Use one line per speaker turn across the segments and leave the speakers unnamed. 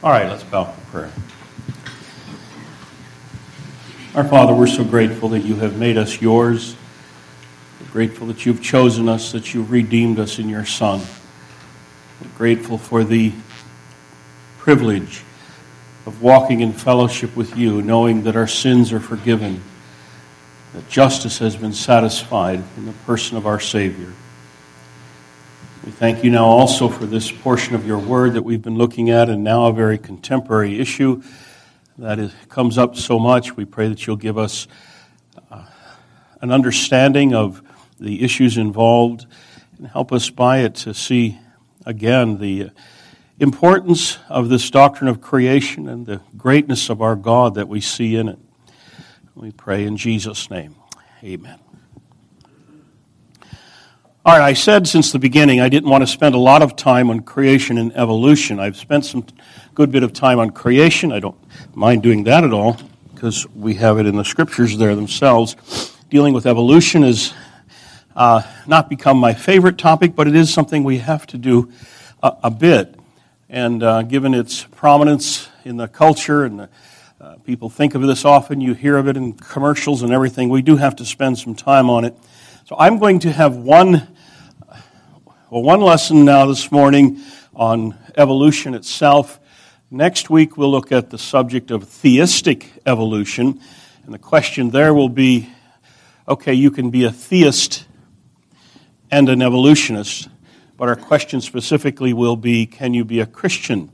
All right, let's bow for prayer. Our Father, we're so grateful that you have made us yours. We're grateful that you've chosen us, that you've redeemed us in your Son. We're grateful for the privilege of walking in fellowship with you, knowing that our sins are forgiven, that justice has been satisfied in the person of our Savior. We thank you now also for this portion of your word that we've been looking at, and now a very contemporary issue that is, comes up so much. We pray that you'll give us uh, an understanding of the issues involved and help us by it to see again the importance of this doctrine of creation and the greatness of our God that we see in it. We pray in Jesus' name. Amen. All right, I said since the beginning I didn't want to spend a lot of time on creation and evolution. I've spent some good bit of time on creation. I don't mind doing that at all because we have it in the scriptures there themselves. Dealing with evolution has uh, not become my favorite topic, but it is something we have to do a, a bit. And uh, given its prominence in the culture and the, uh, people think of this often, you hear of it in commercials and everything, we do have to spend some time on it. So I'm going to have one well, one lesson now this morning on evolution itself. Next week, we'll look at the subject of theistic evolution. And the question there will be okay, you can be a theist and an evolutionist, but our question specifically will be can you be a Christian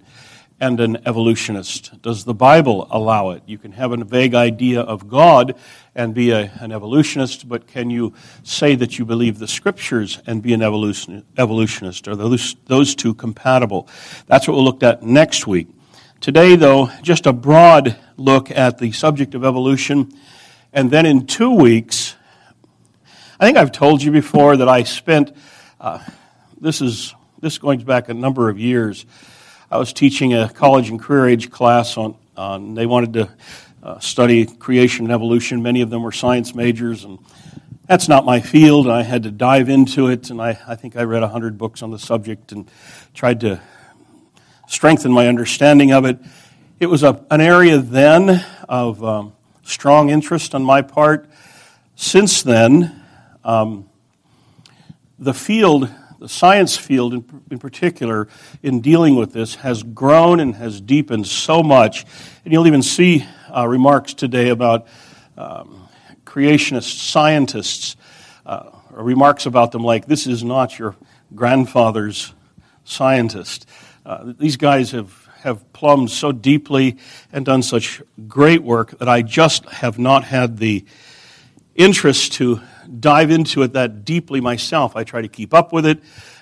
and an evolutionist? Does the Bible allow it? You can have a vague idea of God and be a, an evolutionist, but can you say that you believe the scriptures and be an evolution, evolutionist? Are those, those two compatible? That's what we'll look at next week. Today, though, just a broad look at the subject of evolution. And then in two weeks, I think I've told you before that I spent, uh, this is this going back a number of years. I was teaching a college and career age class on, on they wanted to uh, study creation and evolution. Many of them were science majors, and that's not my field. And I had to dive into it, and I, I think I read 100 books on the subject and tried to strengthen my understanding of it. It was a, an area then of um, strong interest on my part. Since then, um, the field, the science field in, in particular, in dealing with this, has grown and has deepened so much. And you'll even see uh, remarks today about um, creationist scientists, uh, remarks about them like, this is not your grandfather's scientist. Uh, these guys have, have plumbed so deeply and done such great work that I just have not had the interest to dive into it that deeply myself. I try to keep up with it.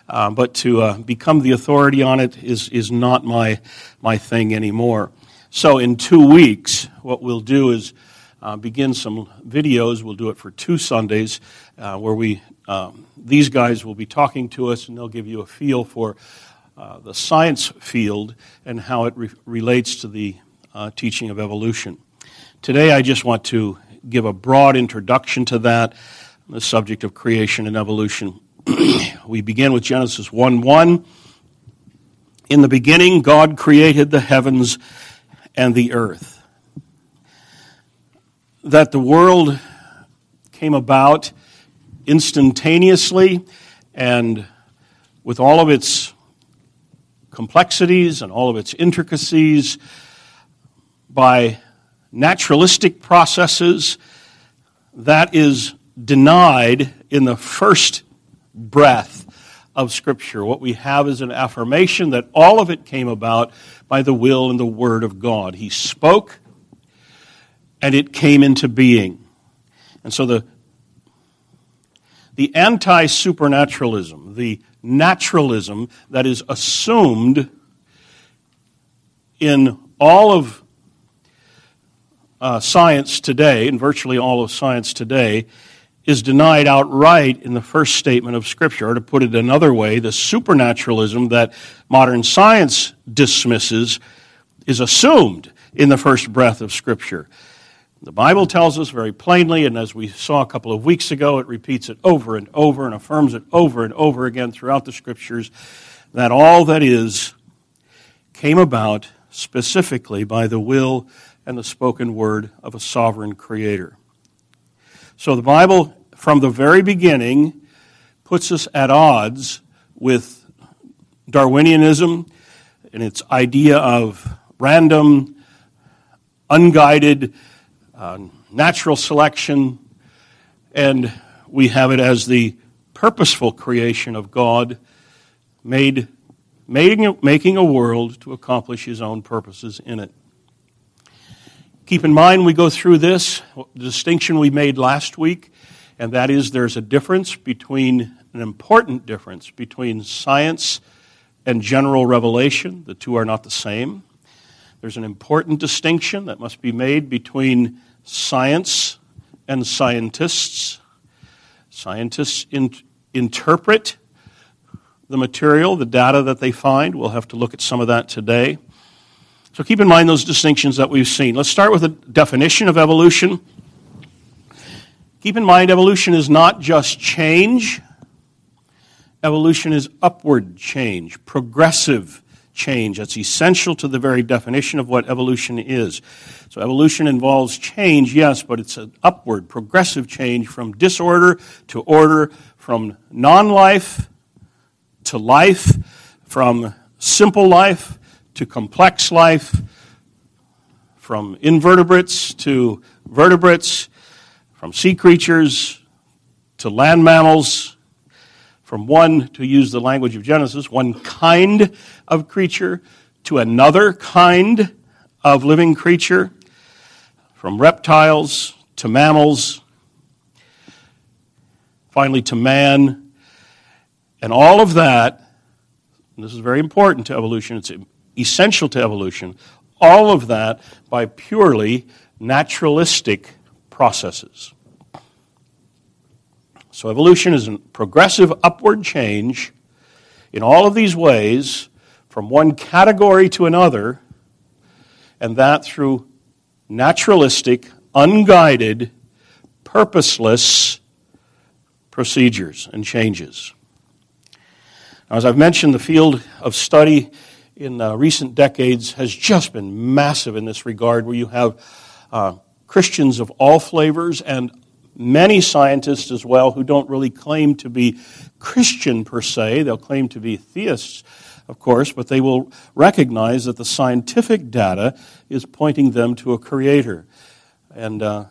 Uh, but to uh, become the authority on it is, is not my, my thing anymore. So, in two weeks, what we'll do is uh, begin some videos. We'll do it for two Sundays uh, where we, um, these guys will be talking to us and they'll give you a feel for uh, the science field and how it re- relates to the uh, teaching of evolution. Today, I just want to give a broad introduction to that, the subject of creation and evolution. we begin with Genesis 1 1. In the beginning, God created the heavens and the earth. That the world came about instantaneously and with all of its complexities and all of its intricacies by naturalistic processes, that is denied in the first breath of Scripture. What we have is an affirmation that all of it came about by the will and the word of God. He spoke, and it came into being. And so the, the anti supernaturalism, the naturalism that is assumed in all of uh, science today, in virtually all of science today, is denied outright in the first statement of Scripture. Or to put it another way, the supernaturalism that modern science dismisses is assumed in the first breath of Scripture. The Bible tells us very plainly, and as we saw a couple of weeks ago, it repeats it over and over and affirms it over and over again throughout the Scriptures, that all that is came about specifically by the will and the spoken word of a sovereign creator. So the Bible, from the very beginning, puts us at odds with Darwinianism and its idea of random, unguided, uh, natural selection, and we have it as the purposeful creation of God, made, making, making a world to accomplish his own purposes in it. Keep in mind, we go through this, distinction we made last week, and that is there's a difference between, an important difference between science and general revelation. The two are not the same. There's an important distinction that must be made between science and scientists. Scientists in, interpret the material, the data that they find. We'll have to look at some of that today. So keep in mind those distinctions that we've seen. Let's start with a definition of evolution. Keep in mind, evolution is not just change, evolution is upward change, progressive change. That's essential to the very definition of what evolution is. So, evolution involves change, yes, but it's an upward, progressive change from disorder to order, from non life to life, from simple life to complex life, from invertebrates to vertebrates, from sea creatures to land mammals, from one, to use the language of Genesis, one kind of creature to another kind of living creature, from reptiles to mammals, finally to man. And all of that, and this is very important to evolution, it's essential to evolution, all of that by purely naturalistic processes. So, evolution is a progressive upward change in all of these ways from one category to another, and that through naturalistic, unguided, purposeless procedures and changes. Now, as I've mentioned, the field of study in uh, recent decades has just been massive in this regard, where you have uh, Christians of all flavors and many scientists as well who don't really claim to be Christian per se. They'll claim to be theists, of course, but they will recognize that the scientific data is pointing them to a creator. And uh,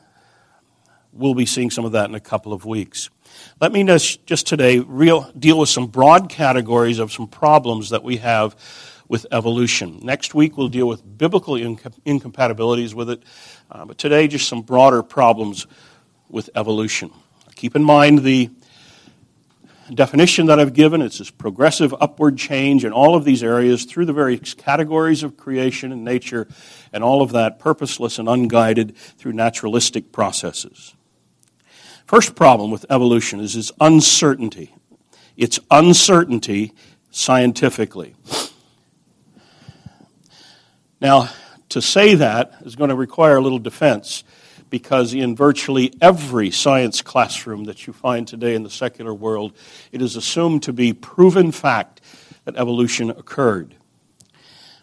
we'll be seeing some of that in a couple of weeks. Let me just, just today real, deal with some broad categories of some problems that we have with evolution. Next week, we'll deal with biblical incompatibilities with it. Uh, but today, just some broader problems with evolution. Keep in mind the definition that I've given. It's this progressive upward change in all of these areas through the various categories of creation and nature, and all of that purposeless and unguided through naturalistic processes. First problem with evolution is its uncertainty. It's uncertainty scientifically. Now, to say that is going to require a little defense because in virtually every science classroom that you find today in the secular world, it is assumed to be proven fact that evolution occurred.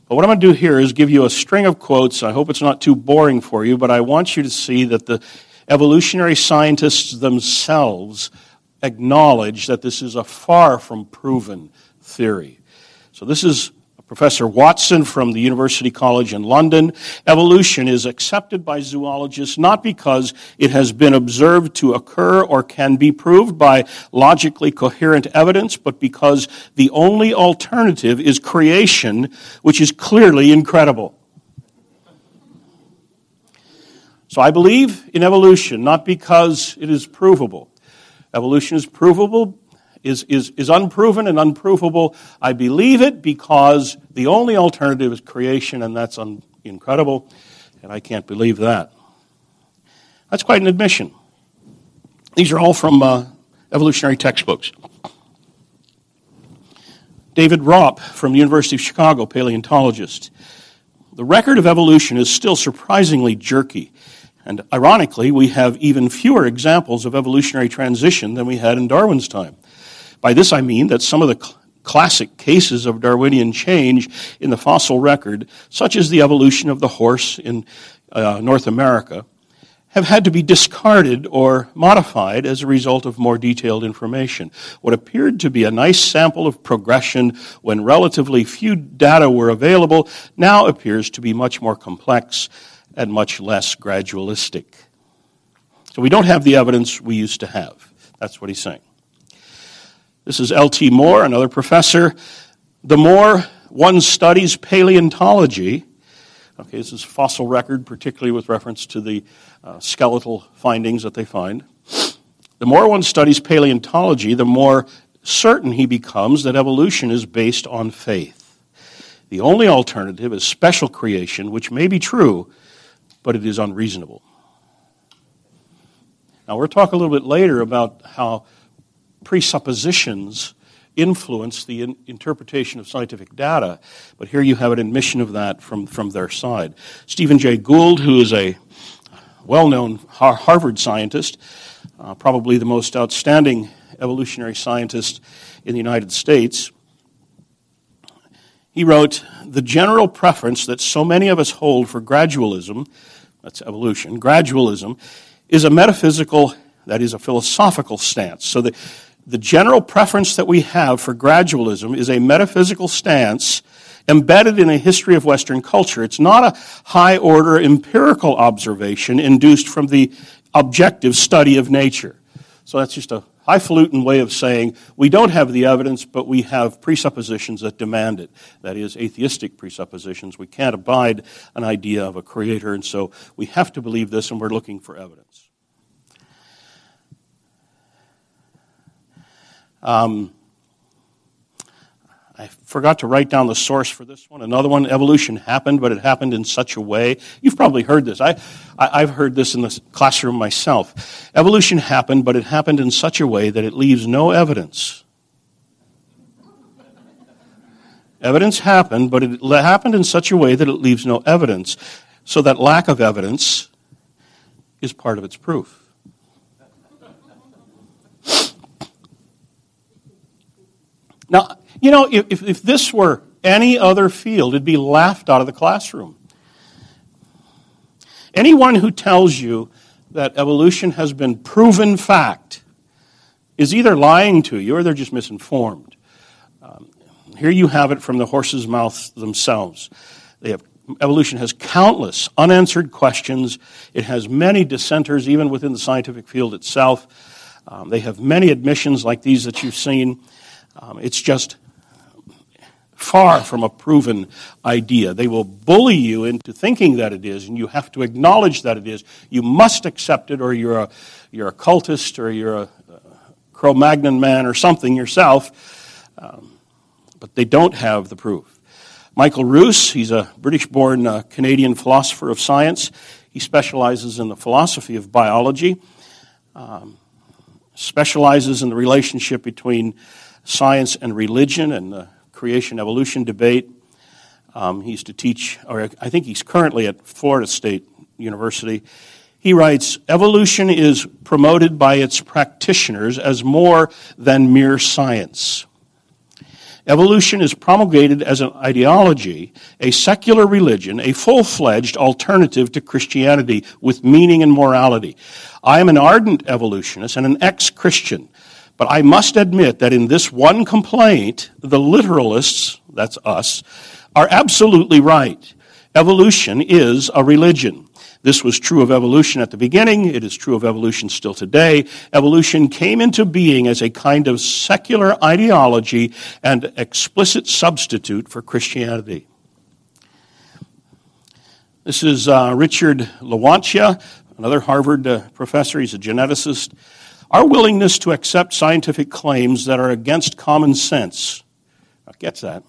But what I'm going to do here is give you a string of quotes. I hope it's not too boring for you, but I want you to see that the evolutionary scientists themselves acknowledge that this is a far from proven theory. So this is Professor Watson from the University College in London, evolution is accepted by zoologists not because it has been observed to occur or can be proved by logically coherent evidence, but because the only alternative is creation, which is clearly incredible. So I believe in evolution not because it is provable. Evolution is provable is, is, is unproven and unprovable. I believe it because the only alternative is creation, and that's un- incredible, and I can't believe that. That's quite an admission. These are all from uh, evolutionary textbooks. David Raup from the University of Chicago, paleontologist. The record of evolution is still surprisingly jerky. And ironically, we have even fewer examples of evolutionary transition than we had in Darwin's time. By this I mean that some of the classic cases of Darwinian change in the fossil record, such as the evolution of the horse in uh, North America, have had to be discarded or modified as a result of more detailed information. What appeared to be a nice sample of progression when relatively few data were available now appears to be much more complex and much less gradualistic. So we don't have the evidence we used to have. That's what he's saying. This is L.T. More, another professor. The more one studies paleontology, okay, this is fossil record, particularly with reference to the uh, skeletal findings that they find. The more one studies paleontology, the more certain he becomes that evolution is based on faith. The only alternative is special creation, which may be true, but it is unreasonable. Now, we'll talk a little bit later about how presuppositions influence the in- interpretation of scientific data, but here you have an admission of that from, from their side. Stephen Jay Gould, who is a well known Harvard scientist, uh, probably the most outstanding evolutionary scientist in the United States, he wrote The general preference that so many of us hold for gradualism, that's evolution, gradualism, is a metaphysical, that is, a philosophical stance. So the, the general preference that we have for gradualism is a metaphysical stance embedded in a history of Western culture. It's not a high order empirical observation induced from the objective study of nature. So that's just a highfalutin way of saying we don't have the evidence, but we have presuppositions that demand it. That is, atheistic presuppositions. We can't abide an idea of a creator, and so we have to believe this, and we're looking for evidence. Um, I forgot to write down the source for this one. Another one, evolution happened, but it happened in such a way. You've probably heard this. I, I, have heard this in the classroom myself. Evolution happened, but it happened in such a way that it leaves no evidence. evidence happened, but it happened in such a way that it leaves no evidence. So that lack of evidence is part of its proof. Now, you know, if, if this were any other field, it'd be laughed out of the classroom. Anyone who tells you that evolution has been proven fact is either lying to you or they're just misinformed. Um, here you have it from the horse's mouth themselves. They have, evolution has countless unanswered questions. It has many dissenters, even within the scientific field itself. Um, they have many admissions like these that you've seen. Um, it's just far from a proven idea. They will bully you into thinking that it is, and you have to acknowledge that it is. You must accept it, or you're a, you're a cultist, or you're a, a Cro Magnon man, or something yourself. Um, but they don't have the proof. Michael Ruse, he's a British born uh, Canadian philosopher of science. He specializes in the philosophy of biology, um, specializes in the relationship between science and religion and the creation evolution debate. Um, he used to teach, or I think he's currently at Florida State University. He writes Evolution is promoted by its practitioners as more than mere science. Evolution is promulgated as an ideology, a secular religion, a full fledged alternative to Christianity with meaning and morality. I am an ardent evolutionist and an ex Christian. But I must admit that in this one complaint, the literalists, that's us, are absolutely right. Evolution is a religion. This was true of evolution at the beginning. It is true of evolution still today. Evolution came into being as a kind of secular ideology and explicit substitute for Christianity. This is uh, Richard Lewontin, another Harvard uh, professor. He's a geneticist. Our willingness to accept scientific claims that are against common sense, gets that.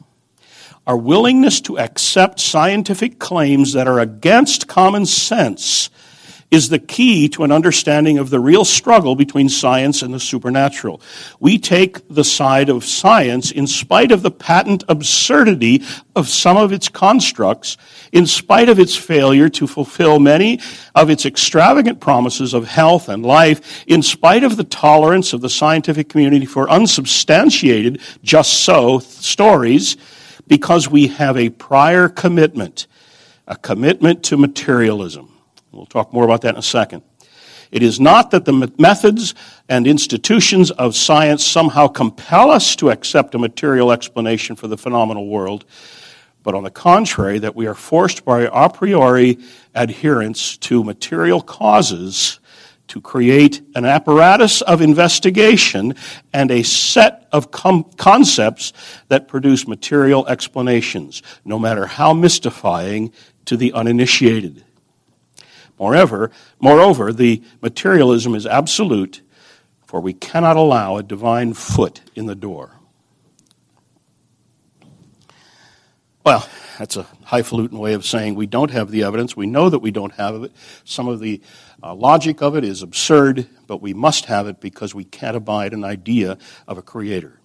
Our willingness to accept scientific claims that are against common sense is the key to an understanding of the real struggle between science and the supernatural. We take the side of science in spite of the patent absurdity of some of its constructs, in spite of its failure to fulfill many of its extravagant promises of health and life, in spite of the tolerance of the scientific community for unsubstantiated, just so stories, because we have a prior commitment, a commitment to materialism. We'll talk more about that in a second. It is not that the methods and institutions of science somehow compel us to accept a material explanation for the phenomenal world, but on the contrary, that we are forced by a priori adherence to material causes to create an apparatus of investigation and a set of com- concepts that produce material explanations, no matter how mystifying to the uninitiated. Moreover, moreover, the materialism is absolute, for we cannot allow a divine foot in the door. Well, that's a highfalutin way of saying we don't have the evidence. We know that we don't have it. Some of the uh, logic of it is absurd, but we must have it because we can't abide an idea of a creator.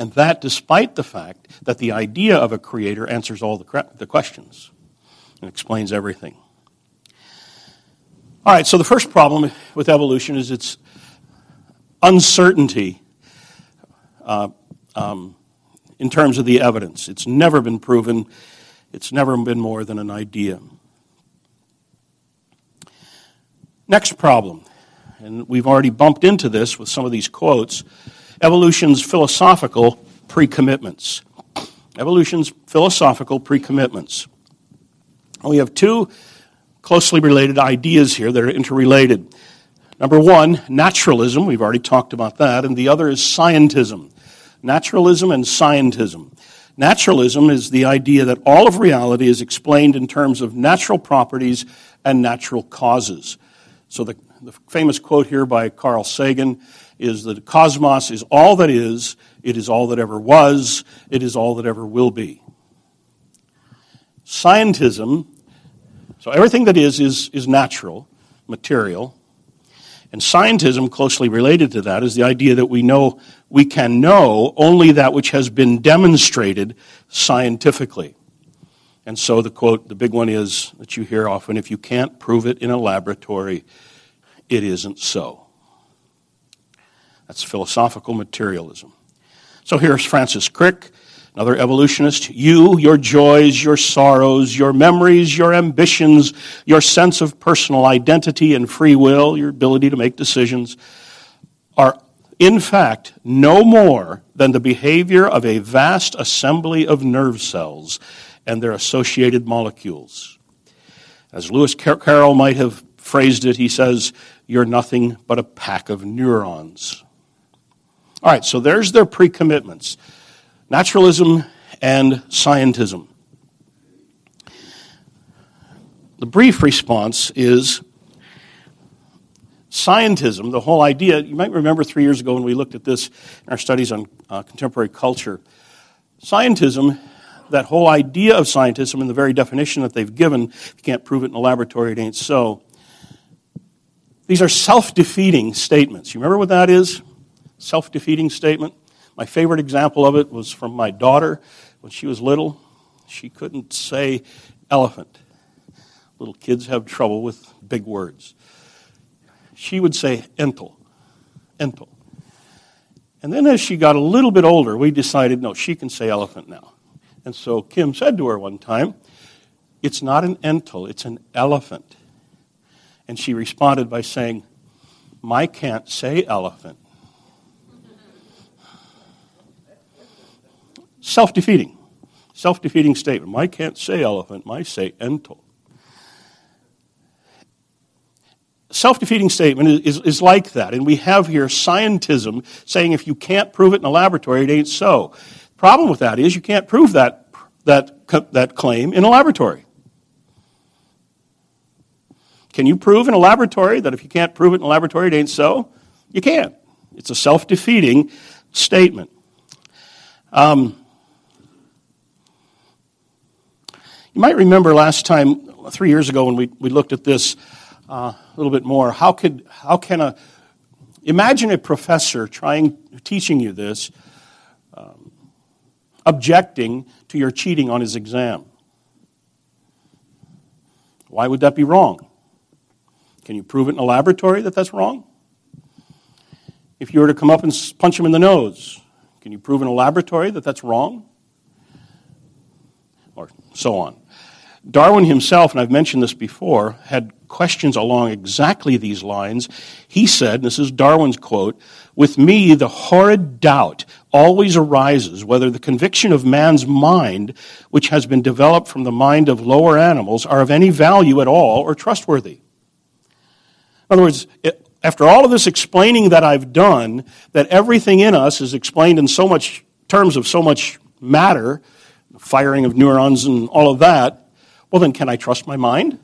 And that despite the fact that the idea of a creator answers all the, the questions and explains everything. All right, so the first problem with evolution is its uncertainty uh, um, in terms of the evidence. It's never been proven, it's never been more than an idea. Next problem, and we've already bumped into this with some of these quotes evolution's philosophical pre-commitments. Evolution's philosophical pre-commitments. We have two closely related ideas here that are interrelated. Number one, naturalism, we've already talked about that, and the other is scientism. Naturalism and scientism. Naturalism is the idea that all of reality is explained in terms of natural properties and natural causes. So the, the famous quote here by Carl Sagan is that the cosmos is all that is, it is all that ever was, it is all that ever will be. Scientism, so everything that is, is, is natural, material. And scientism, closely related to that, is the idea that we know we can know only that which has been demonstrated scientifically. And so the quote, the big one is that you hear often if you can't prove it in a laboratory, it isn't so. That's philosophical materialism. So here's Francis Crick, another evolutionist. You, your joys, your sorrows, your memories, your ambitions, your sense of personal identity and free will, your ability to make decisions, are in fact no more than the behavior of a vast assembly of nerve cells and their associated molecules. As Lewis Carroll might have phrased it, he says, You're nothing but a pack of neurons. All right, so there's their pre commitments naturalism and scientism. The brief response is scientism, the whole idea. You might remember three years ago when we looked at this in our studies on uh, contemporary culture. Scientism, that whole idea of scientism and the very definition that they've given, you can't prove it in a laboratory, it ain't so. These are self defeating statements. You remember what that is? Self defeating statement. My favorite example of it was from my daughter when she was little. She couldn't say elephant. Little kids have trouble with big words. She would say entel, entel. And then as she got a little bit older, we decided, no, she can say elephant now. And so Kim said to her one time, it's not an entel, it's an elephant. And she responded by saying, "My can't say elephant. Self defeating. Self defeating statement. I can't say elephant, I say ento. Self defeating statement is, is, is, like that. And we have here scientism saying if you can't prove it in a laboratory, it ain't so. Problem with that is you can't prove that, that, that claim in a laboratory. Can you prove in a laboratory that if you can't prove it in a laboratory, it ain't so? You can't. It's a self defeating statement. Um, You might remember last time, three years ago, when we, we looked at this uh, a little bit more. How, could, how can a, imagine a professor trying, teaching you this, um, objecting to your cheating on his exam. Why would that be wrong? Can you prove it in a laboratory that that's wrong? If you were to come up and punch him in the nose, can you prove in a laboratory that that's wrong? Or so on. Darwin himself, and I've mentioned this before, had questions along exactly these lines. He said, this is Darwin's quote, with me the horrid doubt always arises whether the conviction of man's mind, which has been developed from the mind of lower animals, are of any value at all or trustworthy. In other words, it, after all of this explaining that I've done, that everything in us is explained in so much terms of so much matter, firing of neurons and all of that, well, then can I trust my mind?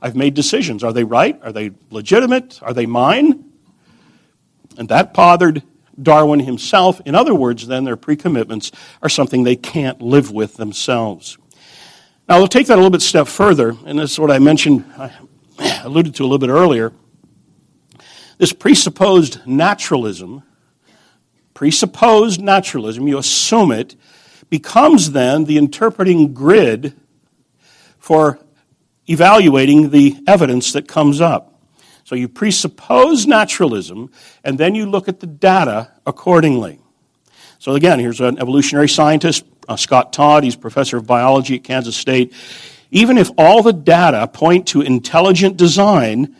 I've made decisions. Are they right? Are they legitimate? Are they mine? And that bothered Darwin himself. In other words, then, their pre commitments are something they can't live with themselves. Now, we'll take that a little bit step further, and this is what I mentioned, I alluded to a little bit earlier. This presupposed naturalism, presupposed naturalism, you assume it, becomes then the interpreting grid for evaluating the evidence that comes up. So you presuppose naturalism, and then you look at the data accordingly. So again, here's an evolutionary scientist, uh, Scott Todd. He's professor of biology at Kansas State. Even if all the data point to intelligent design,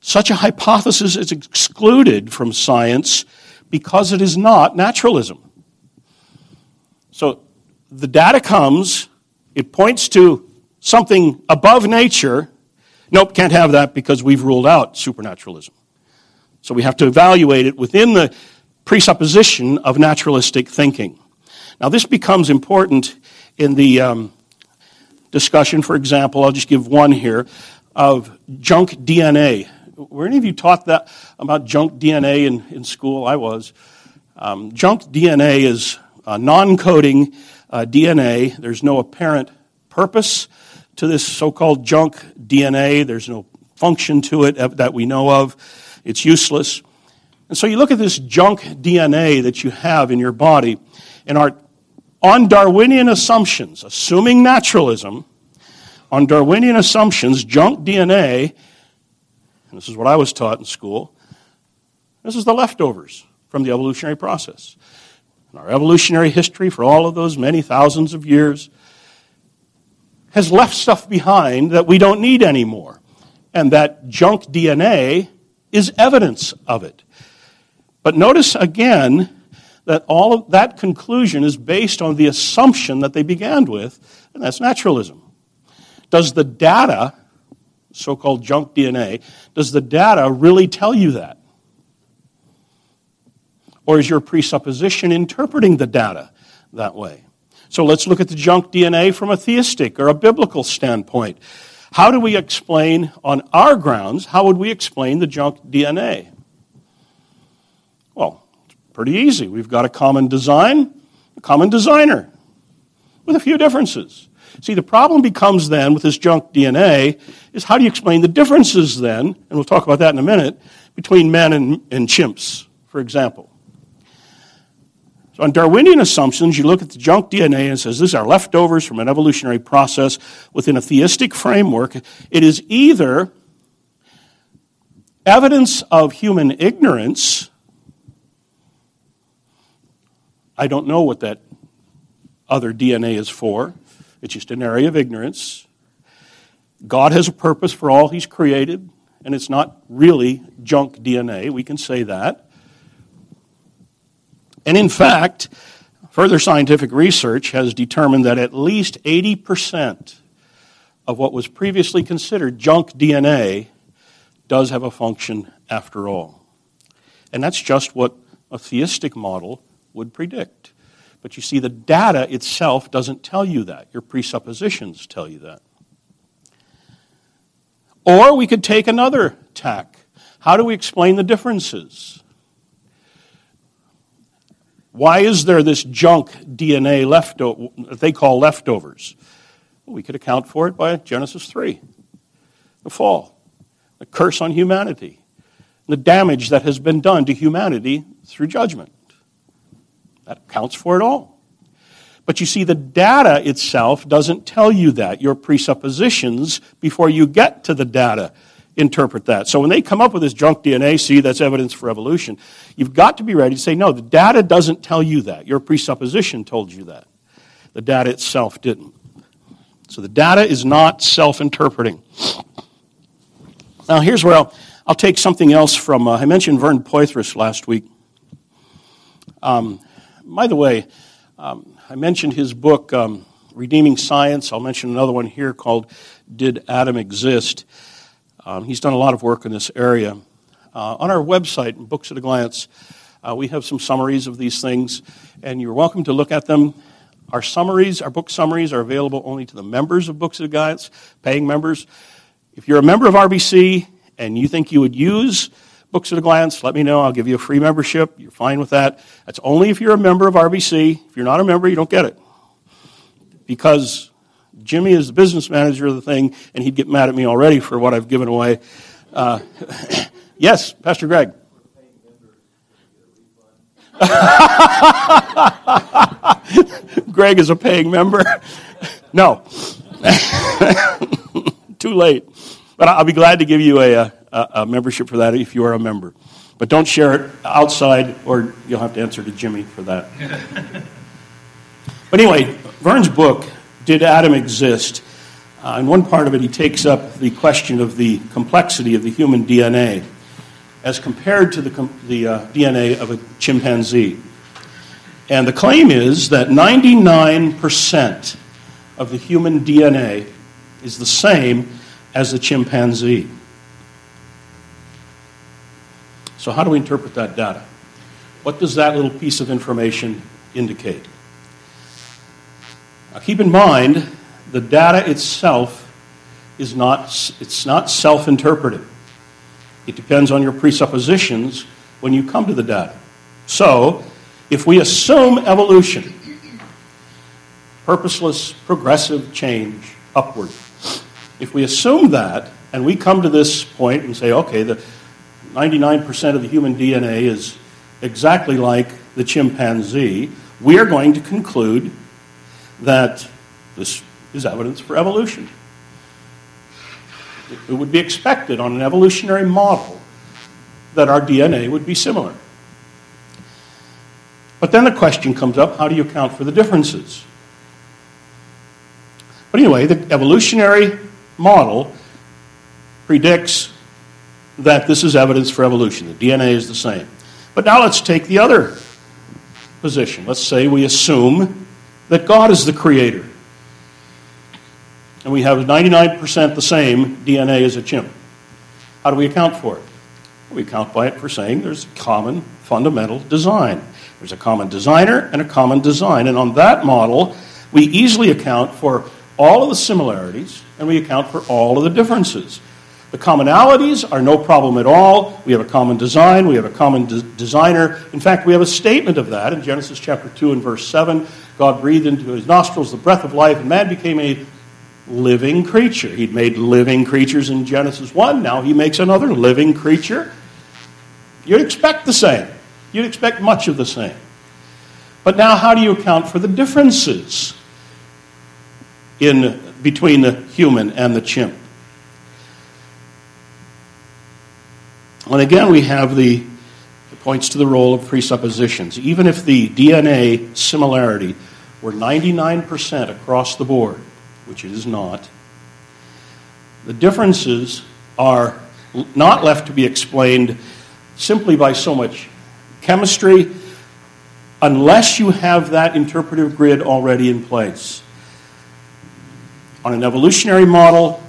such a hypothesis is excluded from science because it is not naturalism. So the data comes, it points to something above nature, nope, can't have that because we've ruled out supernaturalism. So we have to evaluate it within the presupposition of naturalistic thinking. Now, this becomes important in the um, discussion, for example, I'll just give one here, of junk DNA. Were any of you taught that about junk DNA in, in school? I was. Um, junk DNA is non coding uh, DNA. There's no apparent purpose to this so called junk DNA. There's no function to it that we know of, it's useless. And so you look at this junk DNA that you have in your body, and are on Darwinian assumptions, assuming naturalism, on Darwinian assumptions, junk DNA, and this is what I was taught in school, this is the leftovers from the evolutionary process. In our evolutionary history, for all of those many thousands of years, has left stuff behind that we don't need anymore. And that junk DNA is evidence of it. But notice again that all of that conclusion is based on the assumption that they began with, and that's naturalism. Does the data, so called junk DNA, does the data really tell you that? Or is your presupposition interpreting the data that way? So let's look at the junk DNA from a theistic or a biblical standpoint. How do we explain, on our grounds, how would we explain the junk DNA? Well, it's pretty easy. We've got a common design, a common designer, with a few differences. See, the problem becomes then with this junk DNA is how do you explain the differences then, and we'll talk about that in a minute, between men and, and chimps, for example. On Darwinian assumptions, you look at the junk DNA and says these are leftovers from an evolutionary process within a theistic framework. It is either evidence of human ignorance. I don't know what that other DNA is for. It's just an area of ignorance. God has a purpose for all He's created, and it's not really junk DNA. We can say that. And in fact, further scientific research has determined that at least 80% of what was previously considered junk DNA does have a function after all. And that's just what a theistic model would predict. But you see, the data itself doesn't tell you that. Your presuppositions tell you that. Or we could take another tack. How do we explain the differences? Why is there this junk DNA left that they call leftovers? We could account for it by Genesis 3, the fall, the curse on humanity, the damage that has been done to humanity through judgment. That accounts for it all. But you see, the data itself doesn't tell you that. Your presuppositions before you get to the data interpret that. So when they come up with this junk DNA, see, that's evidence for evolution, you've got to be ready to say, no, the data doesn't tell you that. Your presupposition told you that. The data itself didn't. So the data is not self interpreting. Now, here's where I'll, I'll take something else from. Uh, I mentioned Vern Poythress last week. Um, by the way, um, I mentioned his book, um, Redeeming Science. I'll mention another one here called Did Adam Exist? Um, he's done a lot of work in this area. Uh, on our website, Books at a Glance, uh, we have some summaries of these things, and you're welcome to look at them. Our summaries, our book summaries, are available only to the members of Books at a Glance, paying members. If you're a member of RBC and you think you would use Books at a Glance, let me know. I'll give you a free membership. You're fine with that. That's only if you're a member of RBC. If you're not a member, you don't get it. Because Jimmy is the business manager of the thing, and he'd get mad at me already for what I've given away. Uh, yes, Pastor Greg. Greg is a paying member. no. Too late. But I'll be glad to give you a, a, a, membership for that if you are a member. But don't share it outside, or you'll have to answer to Jimmy for that. but anyway, Vern's book, Did Adam Exist? Uh, in one part of it, he takes up the question of the complexity of the human DNA as compared to the, the uh, DNA of a chimpanzee. And the claim is that 99% of the human DNA is the same as the chimpanzee. So, how do we interpret that data? What does that little piece of information indicate? Now, keep in mind, the data itself is not, it's not self interpreted. It depends on your presuppositions when you come to the data. So, if we assume evolution, purposeless, progressive change upward, if we assume that, and we come to this point and say, okay, the 99% of the human DNA is exactly like the chimpanzee, we are going to conclude that this is evidence for evolution. It would be expected on an evolutionary model that our DNA would be similar. But then the question comes up how do you account for the differences? But anyway, the evolutionary model predicts that this is evidence for evolution. The DNA is the same. But now let's take the other position. Let's say we assume that God is the creator. And we have 99% the same DNA as a chimp. How do we account for it? We account by it for saying there's a common fundamental design. There's a common designer and a common design. And on that model, we easily account for all of the similarities and we account for all of the differences. The commonalities are no problem at all. We have a common design, we have a common de- designer. In fact, we have a statement of that in Genesis chapter 2 and verse 7. God breathed into his nostrils the breath of life, and man became a living creature. He'd made living creatures in Genesis 1. Now he makes another living creature. You'd expect the same. You'd expect much of the same. But now, how do you account for the differences in, between the human and the chimp? And again, we have the points to the role of presuppositions. Even if the DNA similarity were 99% across the board, which it is not, the differences are not left to be explained simply by so much chemistry unless you have that interpretive grid already in place. On an evolutionary model,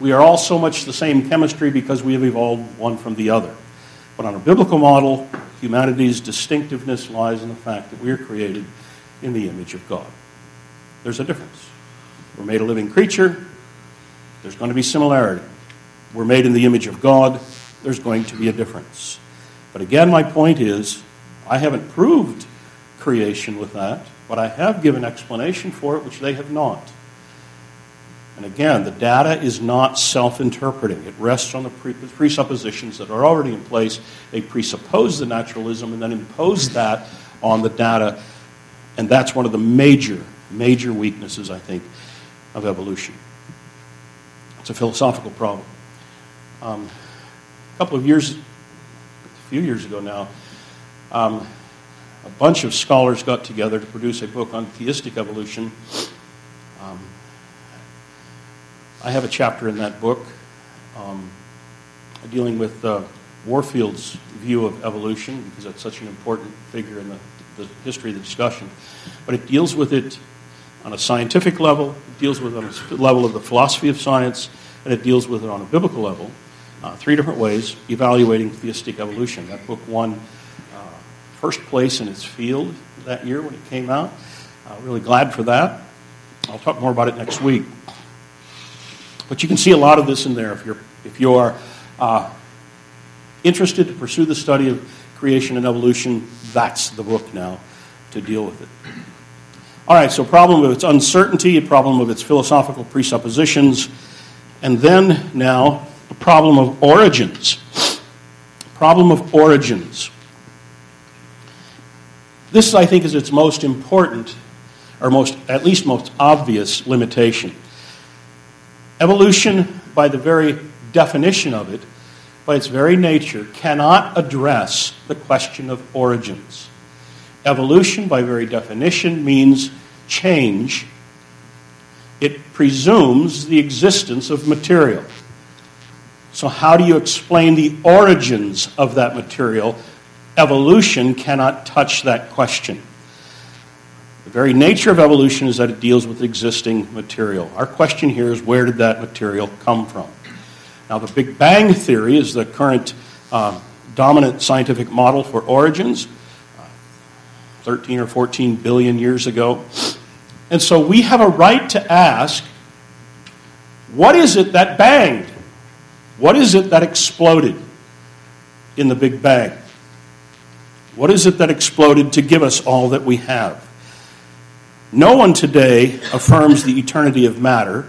we are all so much the same chemistry because we have evolved one from the other. But on a biblical model, humanity's distinctiveness lies in the fact that we are created in the image of God. There's a difference. We're made a living creature, there's going to be similarity. We're made in the image of God, there's going to be a difference. But again, my point is I haven't proved creation with that, but I have given explanation for it, which they have not. And again, the data is not self interpreting. It rests on the presuppositions that are already in place. They presuppose the naturalism and then impose that on the data. And that's one of the major, major weaknesses, I think, of evolution. It's a philosophical problem. Um, a couple of years, a few years ago now, um, a bunch of scholars got together to produce a book on theistic evolution. Um, I have a chapter in that book um, dealing with uh, Warfield's view of evolution because that's such an important figure in the, the, history of the discussion. But it deals with it on a scientific level, it deals with it on a level of the philosophy of science, and it deals with it on a biblical level. Uh, three different ways evaluating theistic evolution. That book won uh, first place in its field that year when it came out. Uh, really glad for that. I'll talk more about it next week. But you can see a lot of this in there if you're, if you're uh, interested to pursue the study of creation and evolution. That's the book now to deal with it. All right, so problem of its uncertainty, a problem of its philosophical presuppositions, and then now a problem of origins. Problem of origins. This, I think, is its most important, or most, at least most obvious limitation. Evolution, by the very definition of it, by its very nature, cannot address the question of origins. Evolution, by very definition, means change. It presumes the existence of material. So, how do you explain the origins of that material? Evolution cannot touch that question. The very nature of evolution is that it deals with existing material. Our question here is where did that material come from? Now, the Big Bang Theory is the current uh, dominant scientific model for origins, uh, 13 or 14 billion years ago. And so we have a right to ask what is it that banged? What is it that exploded in the Big Bang? What is it that exploded to give us all that we have? No one today affirms the eternity of matter.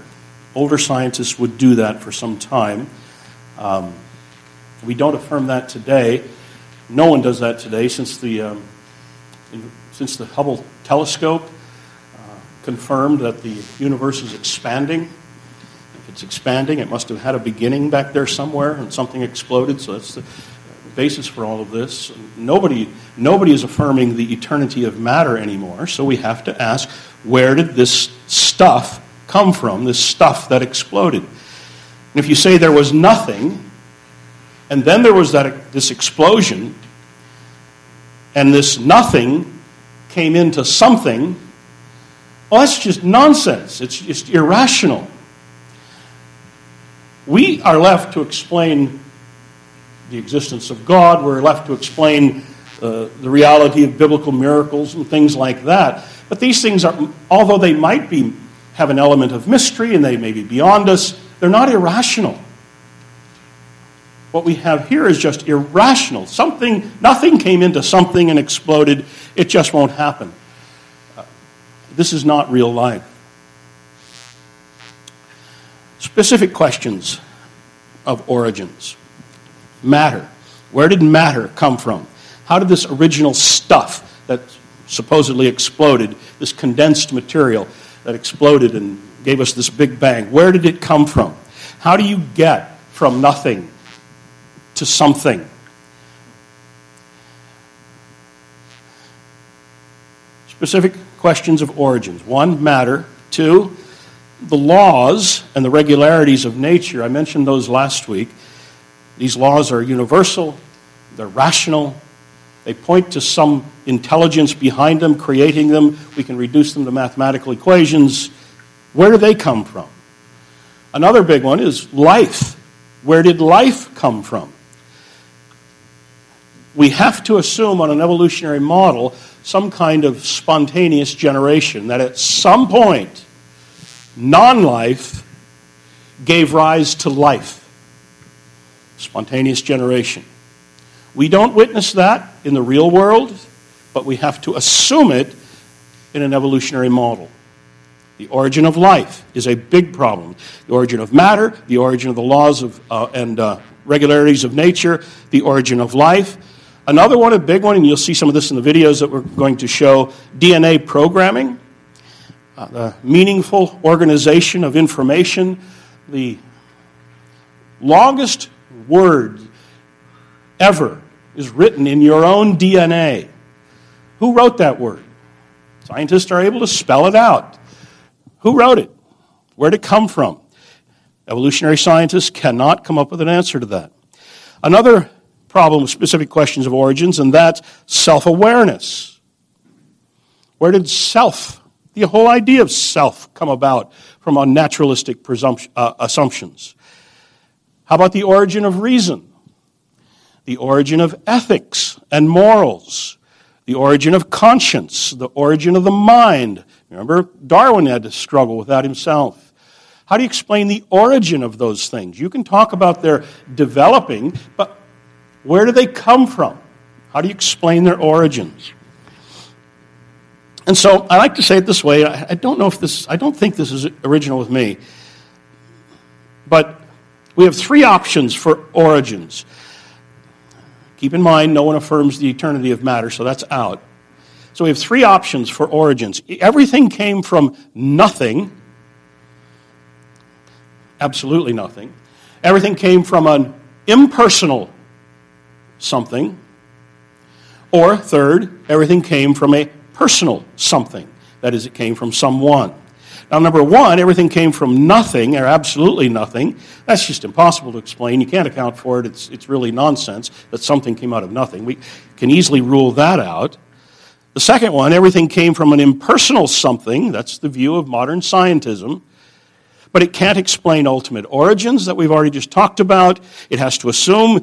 Older scientists would do that for some time. Um, we don't affirm that today. No one does that today since the, um, in, since the Hubble telescope uh, confirmed that the universe is expanding. If it's expanding, it must have had a beginning back there somewhere and something exploded, so that's the basis for all of this. Nobody, nobody is affirming the eternity of matter anymore, so we have to ask where did this stuff come from, this stuff that exploded? And if you say there was nothing, and then there was that, this explosion, and this nothing came into something, well, that's just nonsense. It's just irrational. We are left to explain the existence of God. We're left to explain uh, the reality of biblical miracles and things like that. But these things are, although they might be have an element of mystery and they may be beyond us, they're not irrational. What we have here is just irrational. Something, nothing came into something and exploded. It just won't happen. Uh, this is not real life. Specific questions of origins matter. Where did matter come from? How did this original stuff that supposedly exploded, this condensed material that exploded and gave us this big bang, where did it come from? How do you get from nothing to something? Specific questions of origins. One, matter. Two, the laws and the regularities of nature. I mentioned those last week. These laws are universal, they're rational, they point to some intelligence behind them, creating them. We can reduce them to mathematical equations. Where do they come from? Another big one is life. Where did life come from? We have to assume on an evolutionary model some kind of spontaneous generation, that at some point, non life gave rise to life spontaneous generation. We don't witness that in the real world, but we have to assume it in an evolutionary model. The origin of life is a big problem. The origin of matter, the origin of the laws of, uh, and uh, regularities of nature, the origin of life. Another one, a big one, and you'll see some of this in the videos that we're going to show DNA programming, uh, the meaningful organization of information, the longest word ever is written in your own DNA. Who wrote that word? Scientists are able to spell it out. Who wrote it? Where did it come from? Evolutionary scientists cannot come up with an answer to that. Another problem with specific questions of origins, and that's self awareness. Where did self, the whole idea of self, come about from our naturalistic uh, assumptions? How about the origin of reason? The origin of ethics and morals? The origin of conscience? The origin of the mind? Remember, Darwin had to struggle with that himself. How do you explain the origin of those things? You can talk about their developing, but where do they come from? How do you explain their origins? And so I like to say it this way. I don't know if this, I don't think this is original with me, but we have three options for origins. Keep in mind, no one affirms the eternity of matter, so that's out. So we have three options for origins. Everything came from nothing, absolutely nothing. Everything came from an impersonal something. Or, third, everything came from a personal something. That is, it came from someone. Now, number one, everything came from nothing, or absolutely nothing. That's just impossible to explain. You can't account for it. It's, it's really nonsense that something came out of nothing. We can easily rule that out. The second one, everything came from an impersonal something. That's the view of modern scientism. But it can't explain ultimate origins that we've already just talked about. It has to assume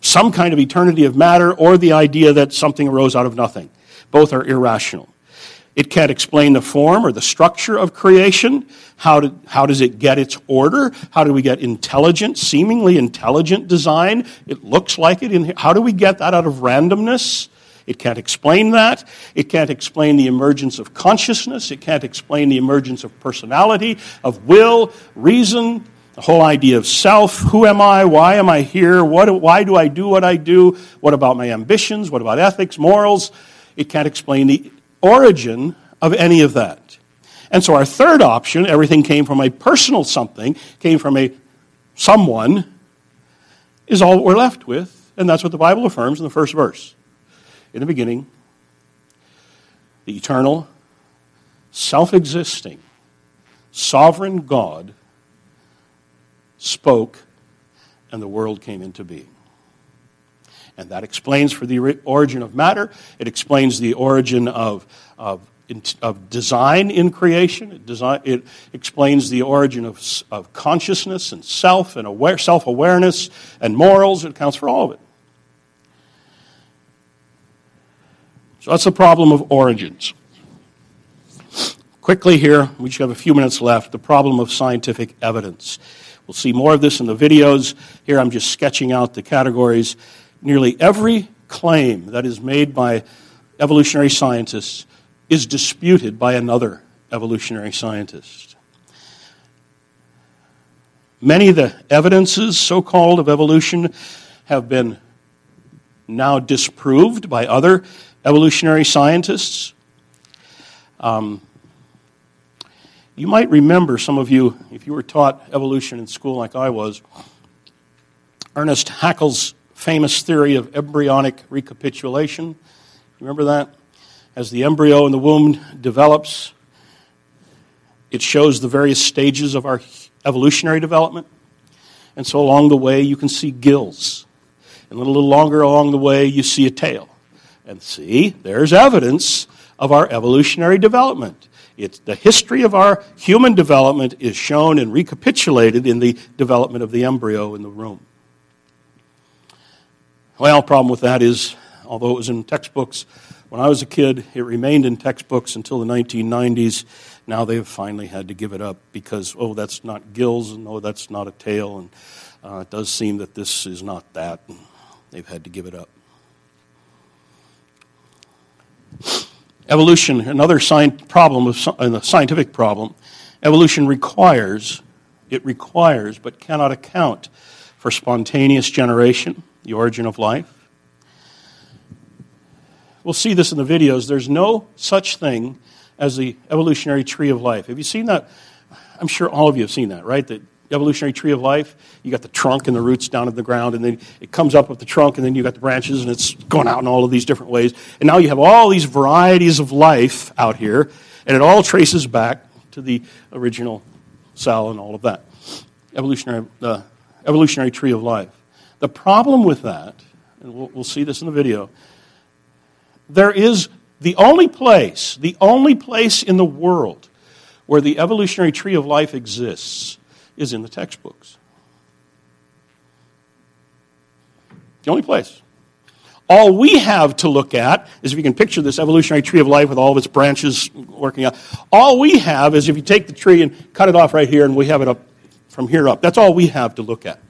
some kind of eternity of matter or the idea that something arose out of nothing. Both are irrational. It can't explain the form or the structure of creation. How, how does it get its order? How do we get intelligent, seemingly intelligent design? It looks like it. In, how do we get that out of randomness? It can't explain that. It can't explain the emergence of consciousness. It can't explain the emergence of personality, of will, reason, the whole idea of self. Who am I? Why am I here? What, why do I do what I do? What about my ambitions? What about ethics, morals? It can't explain the origin of any of that. And so our third option, everything came from a personal something, came from a someone, is all we're left with, and that's what the Bible affirms in the first verse. In the beginning, the eternal, self existing, sovereign God spoke, and the world came into being. And that explains for the origin of matter. It explains the origin of, of, of design in creation. It, design, it explains the origin of, of consciousness and self and aware, self awareness and morals. It accounts for all of it. So that's the problem of origins. Quickly here, we just have a few minutes left, the problem of scientific evidence. We'll see more of this in the videos. Here I'm just sketching out the categories nearly every claim that is made by evolutionary scientists is disputed by another evolutionary scientist. Many of the evidences, so called, of evolution have been now disproved by other evolutionary scientists. Um, you might remember, some of you, if you were taught evolution in school like I was, Ernest Haeckel's famous theory of embryonic recapitulation. Remember that? As the embryo in the womb develops, it shows the various stages of our evolutionary development. And so along the way, you can see gills. And a little longer along the way, you see a tail. And see, there's evidence of our evolutionary development. It's the history of our human development is shown and recapitulated in the development of the embryo in the womb. Well, problem with that is, although it was in textbooks when I was a kid, it remained in textbooks until the 1990s. Now they've finally had to give it up because, oh, that's not gills, and oh, that's not a tail, and uh, it does seem that this is not that. And they've had to give it up. Evolution, another problem, of, a scientific problem, evolution requires, it requires, but cannot account for spontaneous generation, the origin of life. We'll see this in the videos. There's no such thing as the evolutionary tree of life. Have you seen that? I'm sure all of you have seen that, right? The evolutionary tree of life. You got the trunk and the roots down in the ground, and then it comes up with the trunk, and then you got the branches, and it's going out in all of these different ways. And now you have all these varieties of life out here, and it all traces back to the original cell and all of that. Evolutionary, uh, evolutionary tree of life. The problem with that, and we'll, we'll see this in the video, there is the only place, the only place in the world where the evolutionary tree of life exists is in the textbooks. The only place. All we have to look at is if you can picture this evolutionary tree of life with all of its branches working out. All we have is if you take the tree and cut it off right here and we have it up from here up. That's all we have to look at.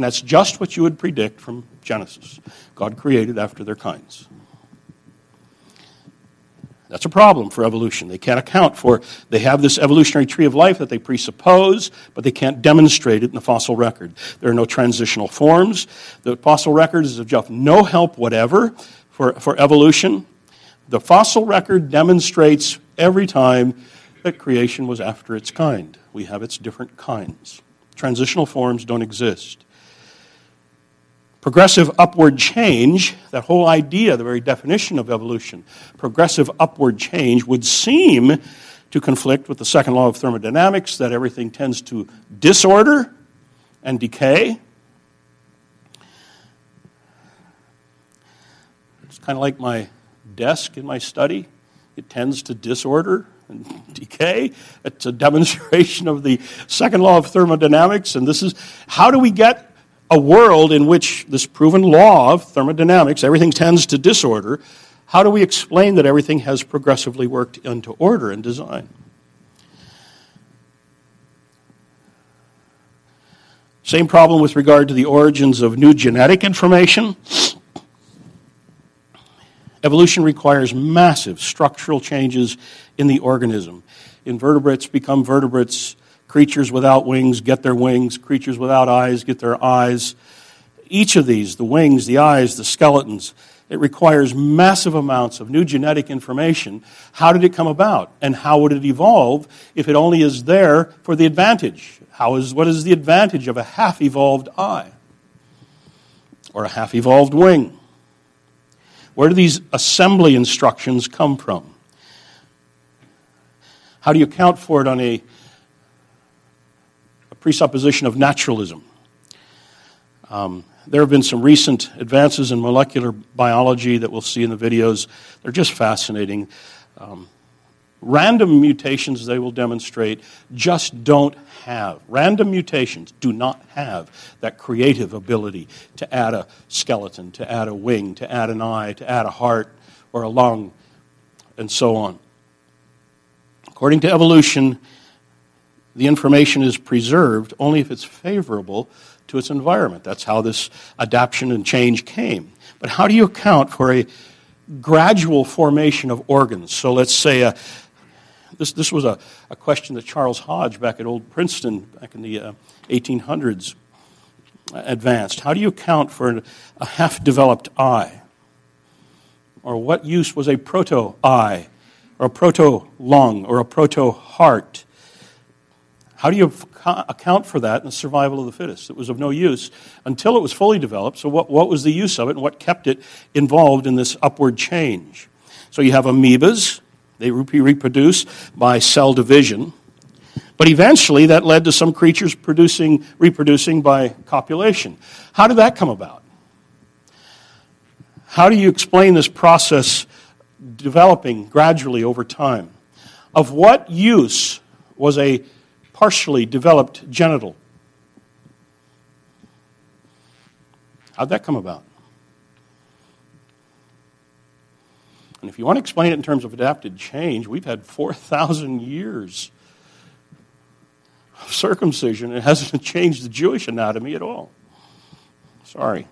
And that's just what you would predict from Genesis. God created after their kinds. That's a problem for evolution. They can't account for they have this evolutionary tree of life that they presuppose, but they can't demonstrate it in the fossil record. There are no transitional forms. The fossil record is of no help whatever for, for evolution. The fossil record demonstrates every time that creation was after its kind. We have its different kinds. Transitional forms don't exist. Progressive upward change, that whole idea, the very definition of evolution, progressive upward change would seem to conflict with the second law of thermodynamics that everything tends to disorder and decay. It's kind of like my desk in my study, it tends to disorder and decay. It's a demonstration of the second law of thermodynamics, and this is how do we get a world in which this proven law of thermodynamics, everything tends to disorder, how do we explain that everything has progressively worked into order and design? Same problem with regard to the origins of new genetic information. Evolution requires massive structural changes in the organism. Invertebrates become vertebrates Creatures without wings get their wings. Creatures without eyes get their eyes. Each of these, the wings, the eyes, the skeletons, it requires massive amounts of new genetic information. How did it come about? And how would it evolve if it only is there for the advantage? How is, what is the advantage of a half evolved eye or a half evolved wing? Where do these assembly instructions come from? How do you account for it on a presupposition of naturalism. Um, there have been some recent advances in molecular biology that we'll see in the videos. They're just fascinating. Um, random mutations, they will demonstrate, just don't have. Random mutations do not have that creative ability to add a skeleton, to add a wing, to add an eye, to add a heart or a lung, and so on. According to evolution, the information is preserved only if it's favorable to its environment. That's how this adaptation and change came. But how do you account for a gradual formation of organs? So let's say a, uh, this, this was a, a question that Charles Hodge back at Old Princeton back in the uh, 1800s advanced. How do you account for an, a half developed eye? Or what use was a proto eye, or a proto lung, or a proto heart? How do you account for that in the survival of the fittest? It was of no use until it was fully developed. So, what, what was the use of it and what kept it involved in this upward change? So, you have amoebas, they reproduce by cell division. But eventually, that led to some creatures producing, reproducing by copulation. How did that come about? How do you explain this process developing gradually over time? Of what use was a partially developed genital. How'd that come about? And if you want to explain it in terms of adapted change, we've had 4,000 years of circumcision. It hasn't changed the Jewish anatomy at all. Sorry.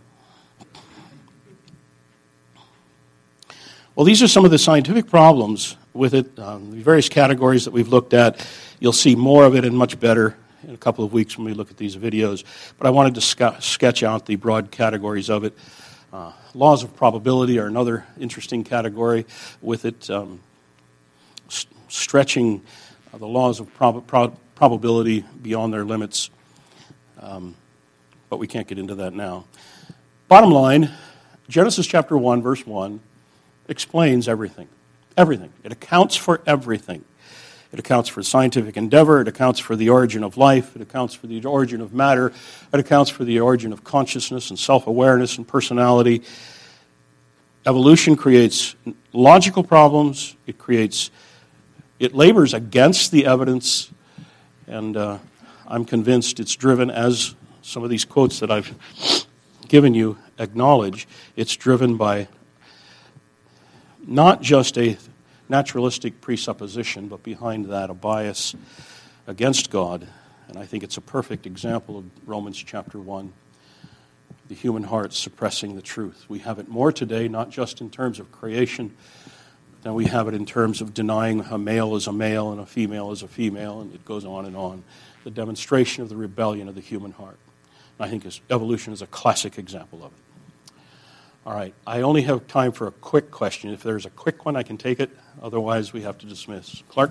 Well, these are some of the scientific problems with it, um, the various categories that we've looked at. You'll see more of it and much better in a couple of weeks when we look at these videos. But I wanted to sc- sketch out the broad categories of it. Uh, laws of probability are another interesting category with it, um, st- stretching uh, the laws of prob- prob- probability beyond their limits. Um, but we can't get into that now. Bottom line Genesis chapter 1, verse 1 explains everything. Everything. It accounts for everything. It accounts for scientific endeavor. It accounts for the origin of life. It accounts for the origin of matter. It accounts for the origin of consciousness and self awareness and personality. Evolution creates logical problems. It creates, it labors against the evidence. And uh, I'm convinced it's driven, as some of these quotes that I've given you acknowledge, it's driven by not just a naturalistic presupposition, but behind that, a bias against God. And I think it's a perfect example of Romans chapter 1 the human heart suppressing the truth. We have it more today, not just in terms of creation, than we have it in terms of denying a male is a male and a female is a female, and it goes on and on. The demonstration of the rebellion of the human heart. I think evolution is a classic example of it. All right, I only have time for a quick question. If there's a quick one, I can take it. Otherwise, we have to dismiss. Clark?